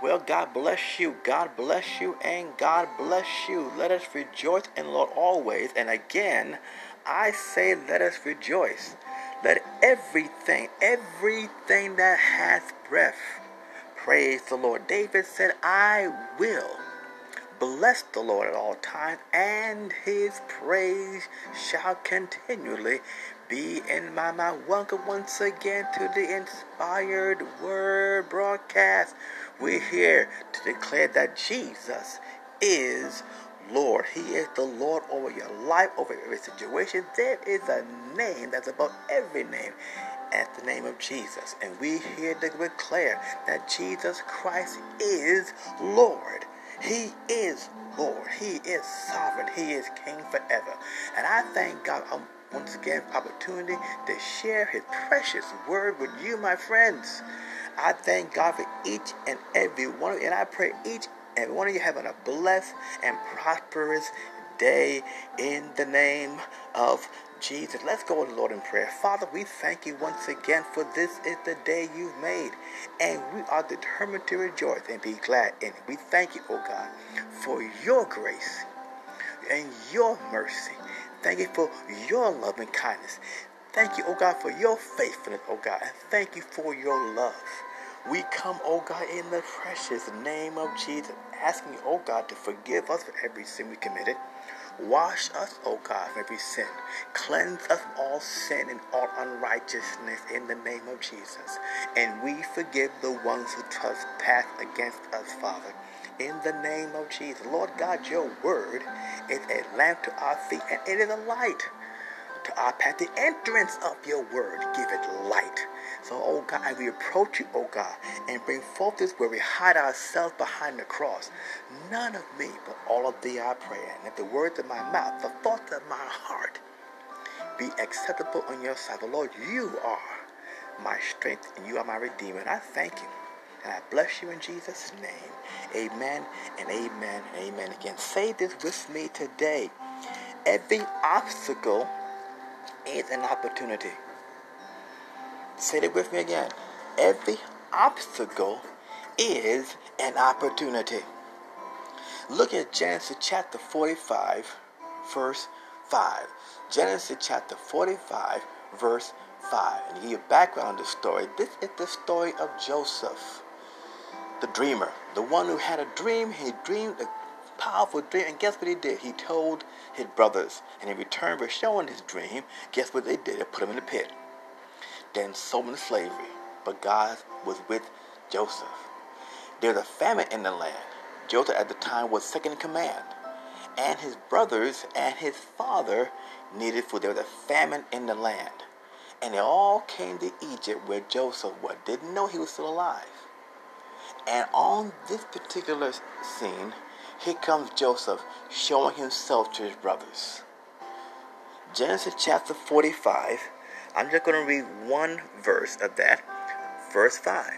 Well, God bless you. God bless you and God bless you. Let us rejoice in the Lord always. And again, I say, let us rejoice. Let everything, everything that has breath, praise the Lord. David said, I will bless the Lord at all times, and his praise shall continually be in my mouth. Welcome once again to the Inspired Word broadcast. We're here to declare that Jesus is Lord. He is the Lord over your life, over every situation. There is a name that's above every name at the name of Jesus. And we here to declare that Jesus Christ is Lord. He is Lord. He is sovereign. He is King forever. And I thank God um, once again opportunity to share his precious word with you, my friends. I thank God for each and every one of you, and I pray each and every one of you having a blessed and prosperous day in the name of Jesus. Let's go to the Lord in prayer. Father, we thank you once again for this is the day you've made, and we are determined to rejoice and be glad in it. We thank you, oh God, for your grace and your mercy. Thank you for your love and kindness. Thank you, oh God, for your faithfulness, oh God, and thank you for your love. We come, oh God, in the precious name of Jesus, asking you, oh God, to forgive us for every sin we committed. Wash us, O God, from every sin. Cleanse us from all sin and all unrighteousness in the name of Jesus. And we forgive the ones who trespass against us, Father. In the name of Jesus. Lord God, your word is a lamp to our feet and it is a light to our path. The entrance of your word give it light. So, oh God, we approach you, oh God, and bring forth this where we hide ourselves behind the cross. None of me, but all of thee I pray. And let the words of my mouth, the thoughts of my heart be acceptable on your sight. The Lord, you are my strength and you are my redeemer. And I thank you. I bless you in Jesus' name. Amen and amen and amen. Again, say this with me today. Every obstacle is an opportunity. Say it with me again. Every obstacle is an opportunity. Look at Genesis chapter 45, verse 5. Genesis chapter 45, verse 5. And to give you background on the story, this is the story of Joseph, the dreamer, the one who had a dream. He dreamed a powerful dream, and guess what he did? He told his brothers, and in return for showing his dream, guess what they did? They put him in the pit then sold him into slavery. But God was with Joseph. There's a famine in the land. Joseph at the time was second in command. And his brothers and his father needed food. There was a famine in the land. And they all came to Egypt where Joseph was. Didn't know he was still alive. And on this particular scene, here comes Joseph showing himself to his brothers. Genesis chapter 45 I'm just going to read one verse of that. Verse 5.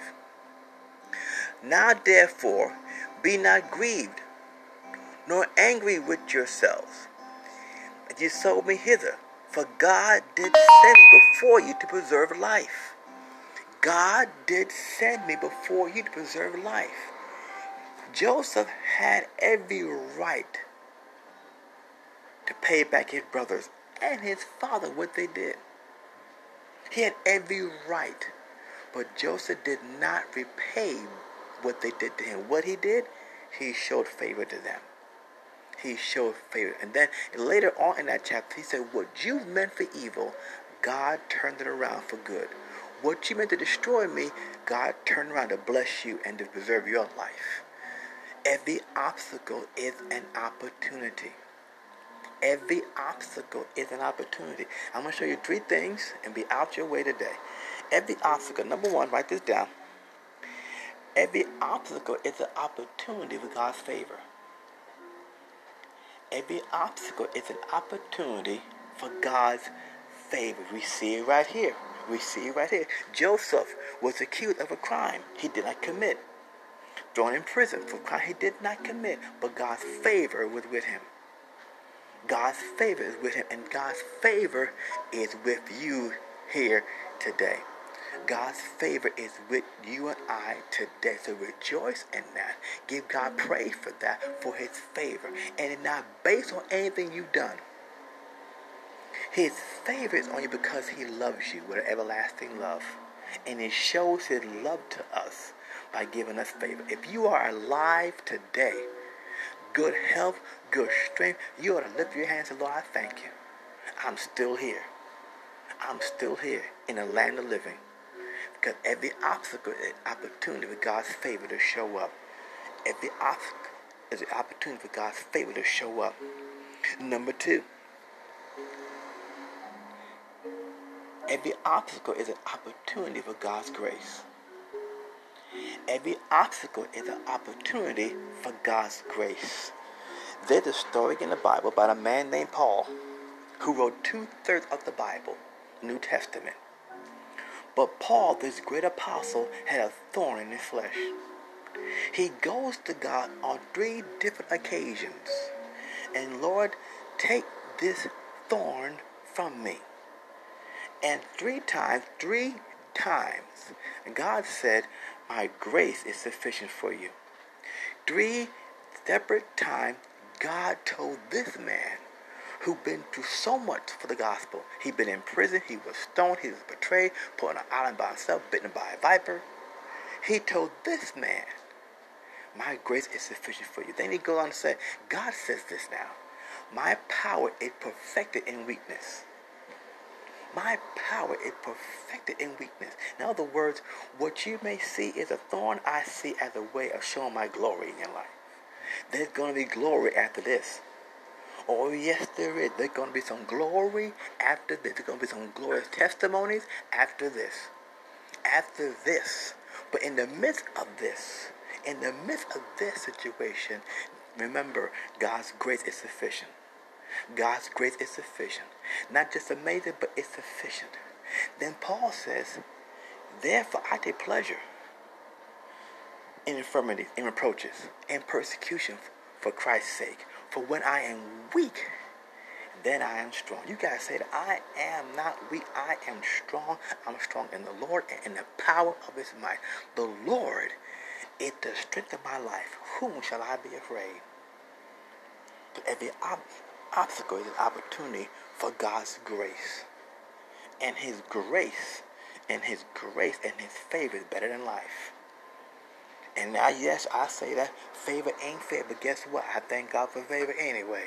Now therefore, be not grieved, nor angry with yourselves, that you sold me hither. For God did send me before you to preserve life. God did send me before you to preserve life. Joseph had every right to pay back his brothers and his father what they did. He had every right. But Joseph did not repay what they did to him. What he did, he showed favor to them. He showed favor. And then later on in that chapter, he said, What you meant for evil, God turned it around for good. What you meant to destroy me, God turned around to bless you and to preserve your life. Every obstacle is an opportunity. Every obstacle is an opportunity. I'm going to show you three things and be out your way today. Every obstacle, number one, write this down. Every obstacle is an opportunity for God's favor. Every obstacle is an opportunity for God's favor. We see it right here. We see right here. Joseph was accused of a crime he did not commit. Thrown in prison for a crime he did not commit, but God's favor was with him. God's favor is with him, and God's favor is with you here today. God's favor is with you and I today. So rejoice in that. Give God praise for that, for his favor. And it's not based on anything you've done. His favor is on you because he loves you with an everlasting love. And he shows his love to us by giving us favor. If you are alive today, good health, good strength, you ought to lift your hands and say, Lord, I thank you. I'm still here. I'm still here in the land of living. Because every obstacle is opportunity for God's favor to show up. Every obstacle is an opportunity for God's favor to show up. Number two, every obstacle is an opportunity for God's grace. Every obstacle is an opportunity for God's grace. There's a story in the Bible about a man named Paul who wrote two thirds of the Bible, New Testament. But Paul, this great apostle, had a thorn in his flesh. He goes to God on three different occasions. And Lord, take this thorn from me. And three times, three times, God said, My grace is sufficient for you. Three separate times, God told this man, who'd been through so much for the gospel. He'd been in prison, he was stoned, he was betrayed, put on an island by himself, bitten by a viper. He told this man, My grace is sufficient for you. Then he goes on to say, God says this now. My power is perfected in weakness. My power is perfected in weakness. In other words, what you may see is a thorn, I see as a way of showing my glory in your life. There's going to be glory after this. Oh, yes, there is. There's going to be some glory after this. There's going to be some glorious testimonies after this. After this. But in the midst of this, in the midst of this situation, remember, God's grace is sufficient. God's grace is sufficient. Not just amazing, but it's sufficient. Then Paul says, Therefore I take pleasure in infirmities, in reproaches, in persecution for Christ's sake. For when I am weak, then I am strong. You guys say that I am not weak. I am strong. I'm strong in the Lord and in the power of his might. The Lord is the strength of my life. Whom shall I be afraid? But every obstacle is an opportunity for God's grace. And his grace and his grace and his favor is better than life. And now, yes, I say that favor ain't fair, but guess what? I thank God for favor anyway.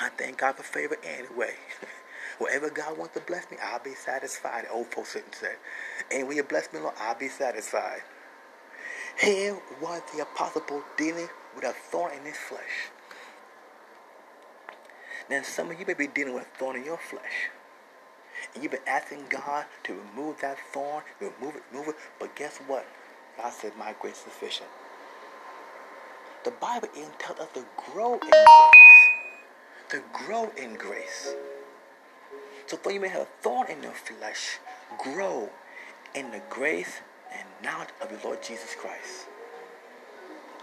I thank God for favor anyway. Whatever God wants to bless me, I'll be satisfied. The Old folks sit and say, and when you bless me, Lord, I'll be satisfied. Here was the apostle dealing with a thorn in his flesh. Then some of you may be dealing with a thorn in your flesh. And you've been asking God to remove that thorn, remove it, remove it. But guess what? God said, My grace is sufficient. The Bible even tells us to grow in grace. To grow in grace. So though you may have a thorn in your flesh, grow in the grace and knowledge of the Lord Jesus Christ.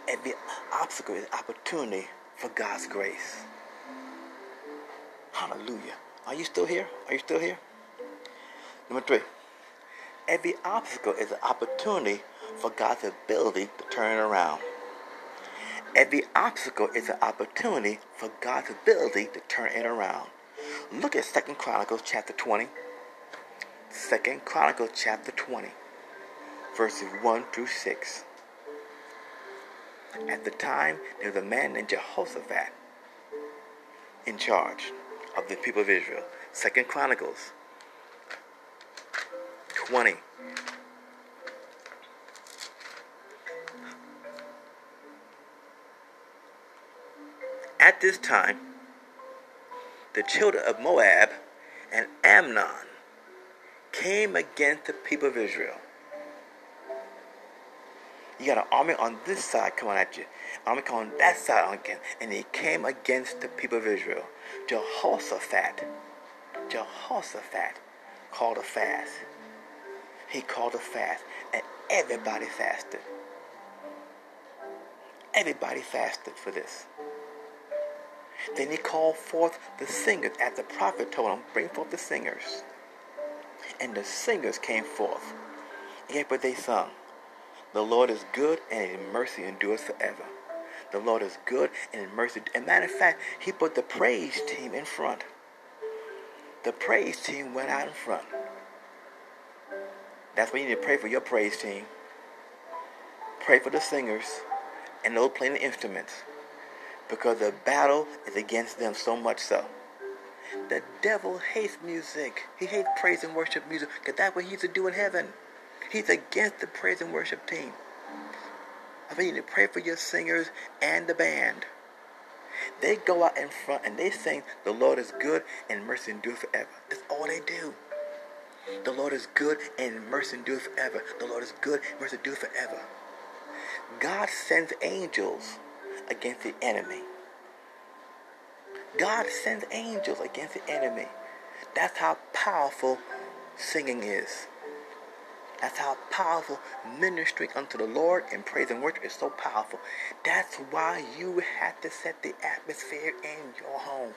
Every obstacle is opportunity for God's grace. Hallelujah. Are you still here? Are you still here? Number three. Every obstacle is an opportunity for God's ability to turn it around. Every obstacle is an opportunity for God's ability to turn it around. Look at Second Chronicles chapter 20. Second Chronicles chapter 20, verses 1 through 6. At the time, there was a man named Jehoshaphat in charge of the people of Israel. Second Chronicles 20, At this time, the children of Moab and Ammon came against the people of Israel. You got an army on this side coming at you, coming on that side again, and he came against the people of Israel. Jehoshaphat, Jehoshaphat called a fast. He called a fast, and everybody fasted. Everybody fasted for this. Then he called forth the singers as the prophet told him, bring forth the singers. and the singers came forth. And but they sung, The Lord is good, and his mercy endures forever. The Lord is good, and his mercy. And matter of fact, he put the praise team in front. The praise team went out in front. That's why you need to pray for your praise team. Pray for the singers and those playing the instruments. Because the battle is against them so much so. The devil hates music. He hates praise and worship music because that's what he's to do in heaven. He's against the praise and worship team. I mean, to pray for your singers and the band. They go out in front and they sing, The Lord is good and mercy endures forever. That's all they do. The Lord is good and mercy endures forever. The Lord is good and mercy endures forever. God sends angels against the enemy. God sends angels against the enemy. That's how powerful singing is. That's how powerful ministry unto the Lord and praise and worship is so powerful. That's why you have to set the atmosphere in your home.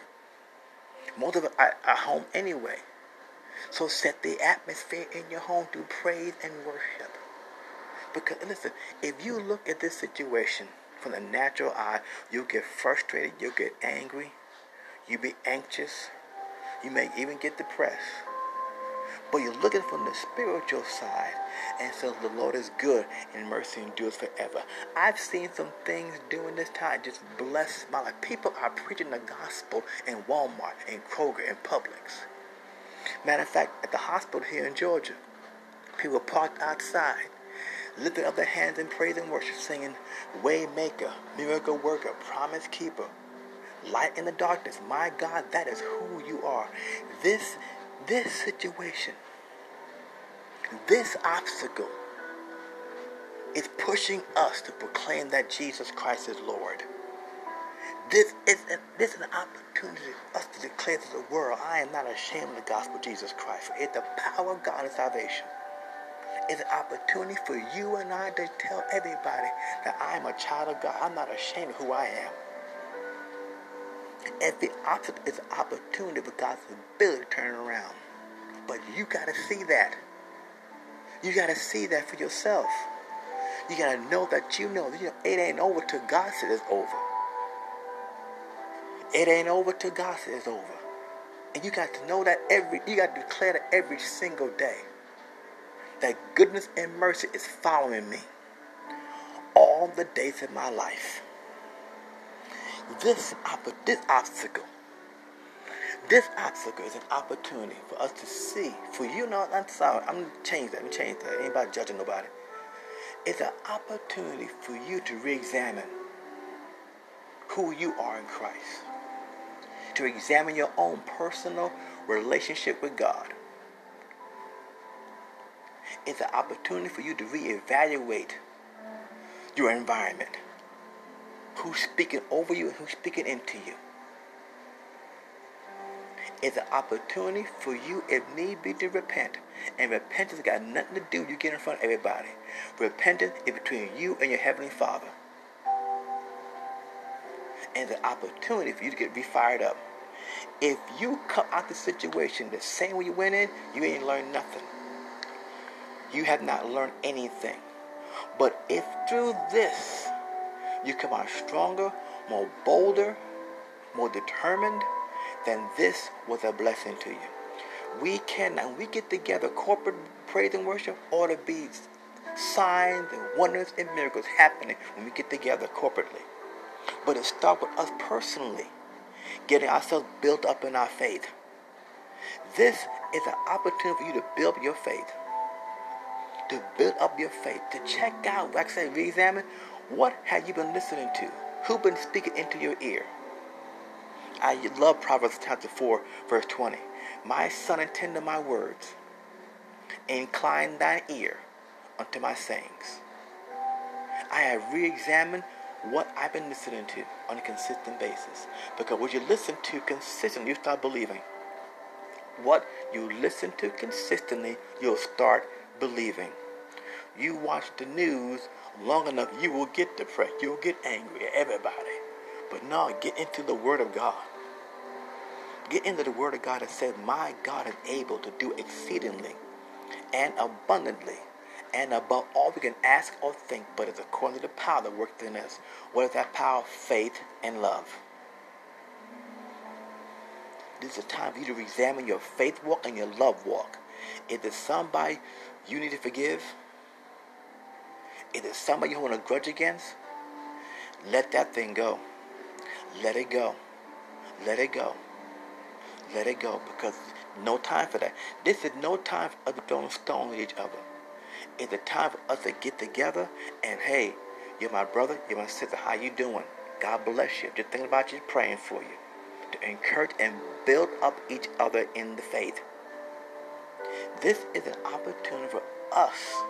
Most of it are, home anyway. So set the atmosphere in your home to praise and worship. Because listen, if you look at this situation from the natural eye, you'll get frustrated, you'll get angry, you'll be anxious. You may even get depressed. But you're looking from the spiritual side and says the Lord is good and mercy endures forever. I've seen some things during this time just bless my life. People are preaching the gospel in Walmart, in Kroger, in Publix. Matter of fact, at the hospital here in Georgia, people parked outside, lifting up their hands in praise and worship, singing, Waymaker, Miracle Worker, Promise Keeper, light in the darkness. My God, that is who you are. This this situation, this obstacle is pushing us to proclaim that Jesus Christ is Lord. This is, an, this is an opportunity for us to declare to the world, I am not ashamed of the gospel of Jesus Christ. For it's the power of God in salvation. It's an opportunity for you and I to tell everybody that I am a child of God. I'm not ashamed of who I am. Every obstacle is opportunity for God's ability to turn around. But you got to see that. You got to see that for yourself. You got to know that you know, you know it ain't over till God says it's over. It ain't over till God says it's over. And you got to know that every, you got to declare that every single day. That goodness and mercy is following me all the days of my life this, this obstacle, this obstacle is an opportunity for us to see. For you, know, I'm sorry, I'm gonna change that. I'm gonna change that. Anybody judging nobody? It's an opportunity for you to re-examine who you are in Christ. To examine your own personal relationship with God. It's an opportunity for you to reevaluate your environment who's speaking over you and who's speaking into you. It's an opportunity for you, if need be, to repent. And repentance got nothing to do with you get in front of everybody. Repentance is between you and your Heavenly Father. And the opportunity for you to get re-fired up. If you come out the situation the same way you went in, you ain't learned nothing. You have not learned anything. But if through this you come out stronger, more bolder, more determined, then this was a blessing to you. We can, and we get together, corporate praise and worship ought to be signs and wonders and miracles happening when we get together corporately. But it starts with us personally, getting ourselves built up in our faith. This is an opportunity for you to build your faith. To build up your faith. To check out, like I said, re-examine what have you been listening to? Who been speaking into your ear? I love Proverbs chapter 4, verse 20. My son, attend to my words. Incline thine ear unto my sayings. I have re-examined what I've been listening to on a consistent basis. Because what you listen to consistently, you start believing. What you listen to consistently, you'll start believing. You watch the news long enough, you will get depressed. You'll get angry at everybody. But no, get into the Word of God. Get into the Word of God and say, My God is able to do exceedingly and abundantly and above all we can ask or think, but it's according to the power that works in us. What is that power? Faith and love. This is a time for you to examine your faith walk and your love walk. Is there somebody you need to forgive? Is there somebody you hold a grudge against? Let that thing go. Let it go. Let it go. Let it go because no time for that. This is no time for us throwing stones at each other. It's a time for us to get together and hey, you're my brother, you're my sister, how you doing? God bless you. Just thinking about you, praying for you. To encourage and build up each other in the faith. This is an opportunity for us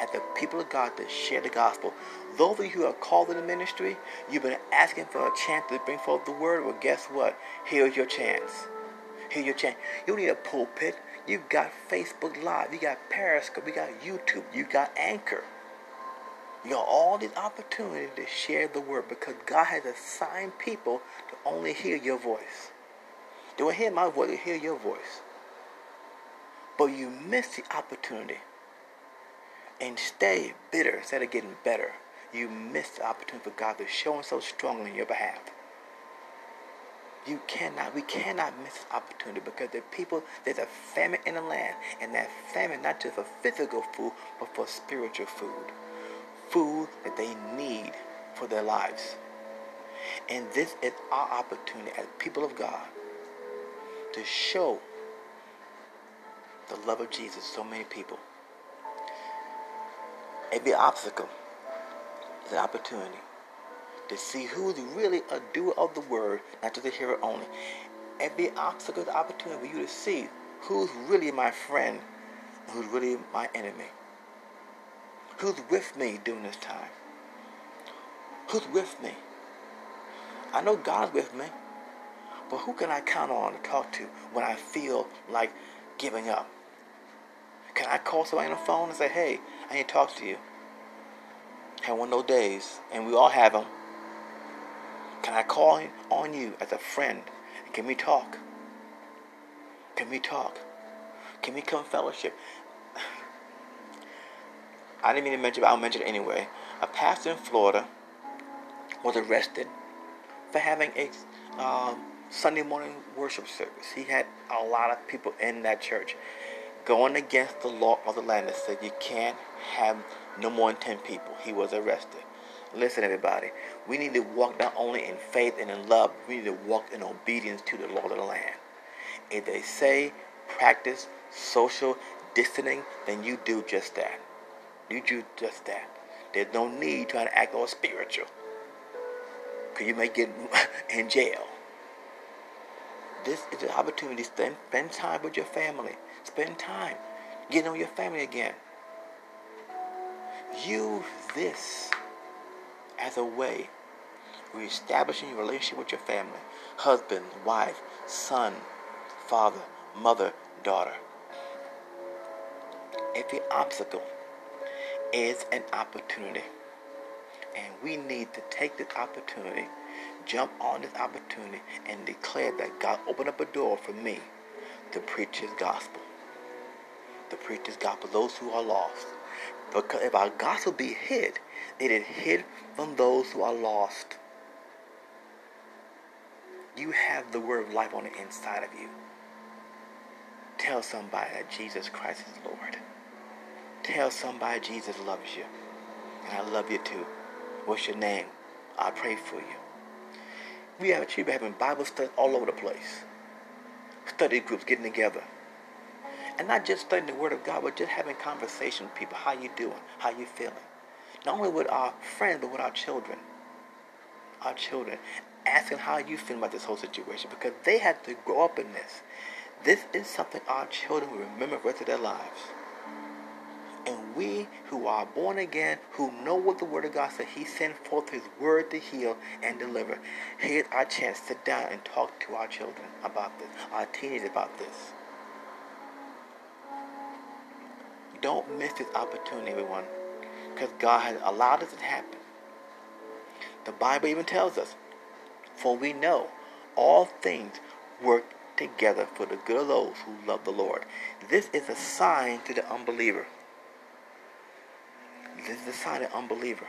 as the people of God to share the gospel. Those of you who are called in the ministry, you've been asking for a chance to bring forth the word. Well, guess what? Here's your chance. Here's your chance. You need a pulpit. You've got Facebook Live. You got Periscope. You got YouTube. You got Anchor. You got all these opportunities to share the word because God has assigned people to only hear your voice. They will hear my voice, they hear your voice. But you miss the opportunity and stay bitter instead of getting better. You miss the opportunity for God to show himself strong on your behalf. You cannot, we cannot miss this opportunity because the people, there's a famine in the land, and that famine not just for physical food, but for spiritual food. Food that they need for their lives. And this is our opportunity as people of God to show the love of Jesus to so many people. Every obstacle is an opportunity to see who's really a doer of the word, not just a hearer only. Every obstacle is an opportunity for you to see who's really my friend and who's really my enemy. Who's with me during this time? Who's with me? I know God's with me, but who can I count on to talk to when I feel like giving up? Can I call somebody on the phone and say, hey, I need to talk to you? Had one of those days, and we all have them. Can I call on you as a friend? Can we talk? Can we talk? Can we come fellowship? I didn't mean to mention, it, but I'll mention it anyway. A pastor in Florida was arrested for having a um, Sunday morning worship service. He had a lot of people in that church going against the law of the land that said you can't have no more than 10 people. He was arrested. Listen, everybody. We need to walk not only in faith and in love, we need to walk in obedience to the law of the land. If they say practice social distancing, then you do just that. You do just that. There's no need trying to act all spiritual. Because you may get in jail. This is an opportunity to spend, spend time with your family. Spend time getting on your family again. Use this as a way of establishing your relationship with your family husband, wife, son, father, mother, daughter. Every obstacle is an opportunity. And we need to take this opportunity, jump on this opportunity, and declare that God opened up a door for me to preach His gospel. To preach His gospel, those who are lost. Because if our gospel be hid, it is hid from those who are lost. You have the word of life on the inside of you. Tell somebody that Jesus Christ is Lord. Tell somebody Jesus loves you. And I love you too. What's your name? I pray for you. We have a having Bible studies all over the place. Study groups getting together. And not just studying the Word of God, but just having conversation with people. How you doing? How you feeling? Not only with our friends, but with our children. Our children. Asking how you feel about this whole situation because they had to grow up in this. This is something our children will remember for the rest of their lives. And we who are born again, who know what the Word of God says, He sent forth His Word to heal and deliver. Here's our chance. To sit down and talk to our children about this, our teenagers about this. Don't miss this opportunity, everyone, because God has allowed this to happen. The Bible even tells us, for we know all things work together for the good of those who love the Lord. This is a sign to the unbeliever. This is a sign to the unbeliever.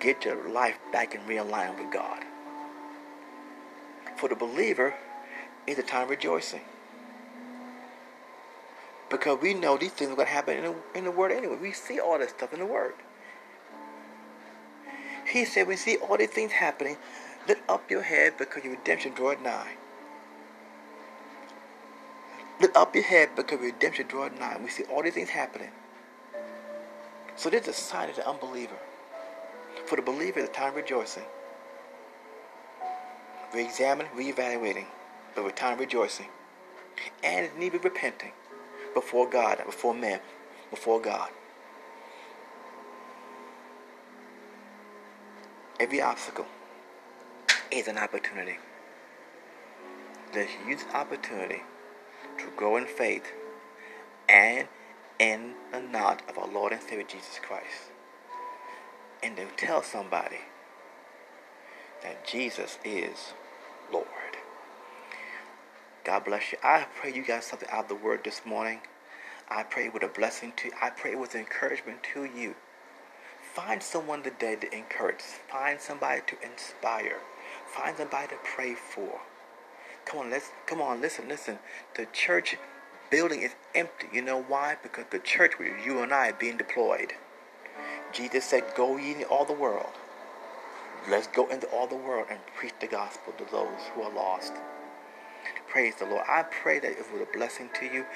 Get your life back in realignment with God. For the believer, it's a time of rejoicing. Because we know these things are going to happen in the, in the Word anyway. We see all this stuff in the Word. He said, We see all these things happening. Lift up your head because your redemption draweth nigh. Lift up your head because your redemption draweth nigh. We see all these things happening. So this is a sign of the unbeliever. For the believer, a time of rejoicing. Re-examining, re-evaluating, but with time rejoicing. And it need be repenting before God, before man, before God. Every obstacle is an opportunity. Let's use opportunity to grow in faith and in the knowledge of our Lord and Savior Jesus Christ. And to tell somebody that Jesus is. God bless you. I pray you got something out of the word this morning. I pray with a blessing to you. I pray with encouragement to you. Find someone today to encourage. Find somebody to inspire. Find somebody to pray for. Come on, let's come on, listen, listen. The church building is empty. You know why? Because the church where you and I are being deployed. Jesus said, Go ye into all the world. Let's go into all the world and preach the gospel to those who are lost. Praise the Lord. I pray that it was a blessing to you.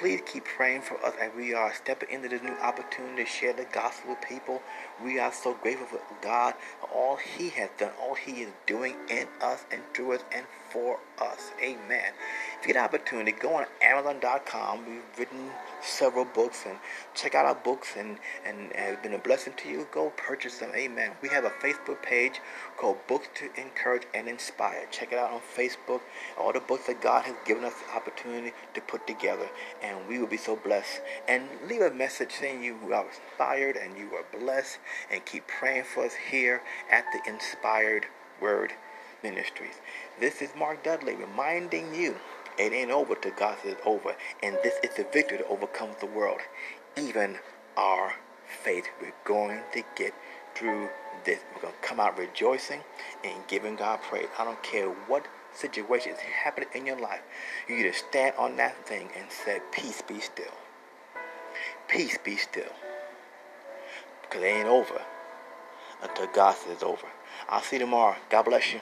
Please keep praying for us as we are stepping into this new opportunity to share the gospel with people. We are so grateful for God, all He has done, all He is doing in us and through us and for us. Amen. If you get an opportunity, go on Amazon.com. We've written several books and check out our books and, and, and it's been a blessing to you. Go purchase them. Amen. We have a Facebook page called Books to Encourage and Inspire. Check it out on Facebook. All the books that God has given us the opportunity to put together, and we will be so blessed. And leave a message saying you are inspired and you are blessed, and keep praying for us here at the Inspired Word Ministries. This is Mark Dudley reminding you it ain't over till God says it's over, and this is the victory that overcomes the world, even our faith. We're going to get through this. We're going to come out rejoicing and giving God praise. I don't care what situation is happening in your life. You either stand on that thing and say, Peace be still. Peace be still. Because it ain't over until God says it's over. I'll see you tomorrow. God bless you.